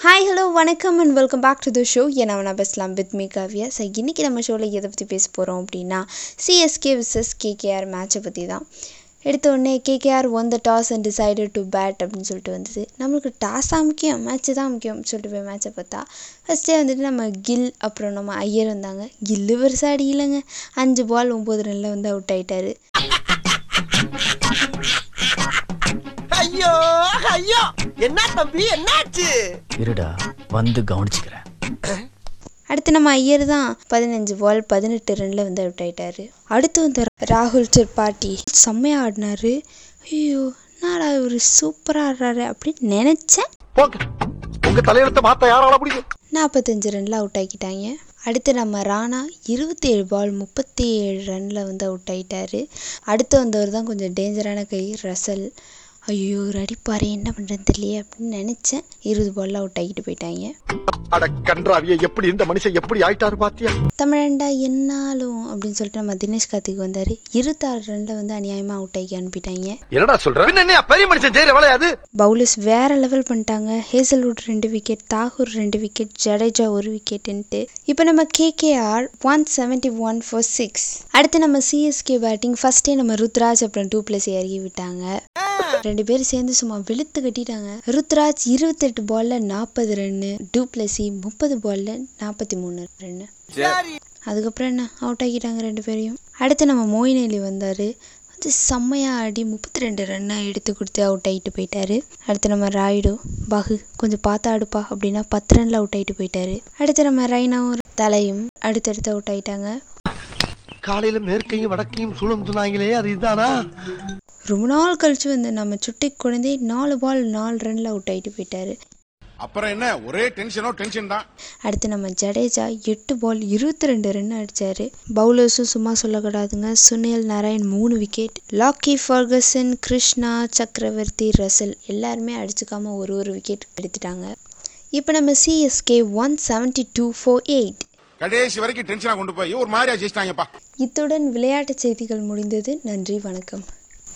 Hi hello வணக்கம் and welcome back to the show என்ன நான் பேசலாம் வித் மீ கவ்யா. ஸோ இன்றைக்கி நம்ம ஷோவில் எதை பற்றி பேச போகிறோம் அப்படின்னா சிஎஸ்கே விசஸ் கேகேஆர் மேட்சை பற்றி தான். எடுத்த உடனே KKR won the toss and decided to bat அப்படின்னு சொல்லிட்டு வந்தது. நம்மளுக்கு டாஸாக முக்கியம் மேட்ச்சு தான் முக்கியம் சொல்லிட்டு போய் மேட்ச்சை பார்த்தா ஃபஸ்ட்டே வந்துட்டு நம்ம கில் அப்புறம் நம்ம ஐயர் வந்தாங்க கில்லு பெருசாக அடிக்கலைங்க. அஞ்சு பால் ஒம்பது ரனில் வந்து அவுட் ஆகிட்டாரு ஐயோ ஐயோ! என்ன தம்பி என்னாச்சு? இருடா வந்து கவனிச்சுக்கிறேன். அடுத்து நம்ம ஐயர் தான் பதினஞ்சு பால் பதினெட்டு ரனில் வந்து அவுட் ஆயிட்டாரு. அடுத்து வந்து ராகுல் திரிபாட்டி செம்மையாக ஆடினாரு. ஐயோ என்னடா இவர் சூப்பராக ஆடுறாரு அப்படின்னு நினச்சேன். போங்க. உங்க தலையெழுத்த மாத்த யாரால முடியும்? நாற்பத்தஞ்சு ரனில் அவுட் ஆக்கிட்டாங்க. அடுத்து நம்ம ராணா இருபத்தி ஏழு பால் முப்பத்தி ஏழு ரனில் வந்து அவுட் ஆயிட்டாரு. அடுத்து வந்தவர் தான் கொஞ்சம் டேஞ்சரான கை ரசல். ஐயோ ஒரு அடிப்பாரு என்ன பண்ணுறதுன்னு தெரியலையே அப்படின்னு நினச்சேன். இருபது பாலில் அவுட் ஆகிட்டு போயிட்டாங்க. அட கன்றாவிய எப்படி இந்த மனுஷன் எப்படி ஆயிட்டாரு பாத்தியா? தமிழண்டா என்னாலும் அப்படின்னு சொல்லிட்டு நம்ம தினேஷ் கார்த்திக் வந்தார். இருபத்தாறு ரனில் வந்து அநியாயமாக அவுட் ஆகி அனுப்பிட்டாங்க. என்னடா சொல்ற? என்ன பெரிய மனுஷன் செய்யற வேலையாது பவுலர்ஸ் வேற லெவல் பண்ணிட்டாங்க. ஹேசல்வுட் ரெண்டு விக்கெட் தாகூர் ரெண்டு விக்கெட் ஜடேஜா ஒரு விக்கெட்டுன்ட்டு இப்போ நம்ம KKR one seventy one for six அடுத்து நம்ம சிஎஸ்கே பேட்டிங் ஃபர்ஸ்டே நம்ம ருத்ராஜ் அப்புறம் டூ பிளஸ் இறங்கி விட்டாங்க. ரெண்டு பேரும் சேர்ந்து சும்மா வெளுத்து கட்டிட்டாங்க. ருத்ராஜ் இருபத்தெட்டு பால்ல நாற்பது ரன்னு டூ முப்பது பால்ல நாற்பத்தி மூணு ரன்னு அதுக்கப்புறம் என்ன? அவுட் ஆக்கிட்டாங்க ரெண்டு பேரையும். அடுத்து நம்ம மோயின் அலி வந்தார். வந்து செம்மையாக ஆடி முப்பத்தி ரெண்டு ரன்னாக எடுத்து கொடுத்து அவுட் ஆகிட்டு போயிட்டாரு. அடுத்து நம்ம ராயுடு பகு கொஞ்சம் பார்த்து ஆடுப்பா அப்படின்னா பத்து ரனில் அவுட் ஆகிட்டு போயிட்டாரு. அடுத்து நம்ம ரைனாவும் தலையும் அடுத்தடுத்து அவுட் ஆகிட்டாங்க காலையில மேற்கையும் வடக்கையும் சூழம் சொன்னாங்களே அது இதுதானா ரொம்ப நாள் கழிச்சு வந்து நம்ம சுட்டி குழந்தை நாலு பால் நாலு ரனில் அவுட் ஆகிட்டு போயிட்டாரு. அப்புறம் என்ன? ஒரே டென்ஷனோ டென்ஷன் தான். அடுத்து நம்ம ஜடேஜா எட்டு பால் இருபத்தி ரெண்டு ரன் அடிச்சாரு. பவுலர்ஸும் சும்மா சொல்லக்கூடாதுங்க. சுனில் நாராயண் மூணு விக்கெட் லாக்கி ஃபர்கசன் கிருஷ்ணா சக்கரவர்த்தி ரசல் எல்லாருமே அடிச்சுக்காம ஒரு ஒரு விக்கெட் எடுத்துட்டாங்க. இப்போ நம்ம CSK one seventy two for eight கடைசி வரைக்கும் டென்ஷனா கொண்டு போய் ஒரு மாதிரியா ஜெயிச்சிட்டாங்கப்பா இத்துடன் விளையாட்டுச் செய்திகள் முடிந்தது. நன்றி வணக்கம்.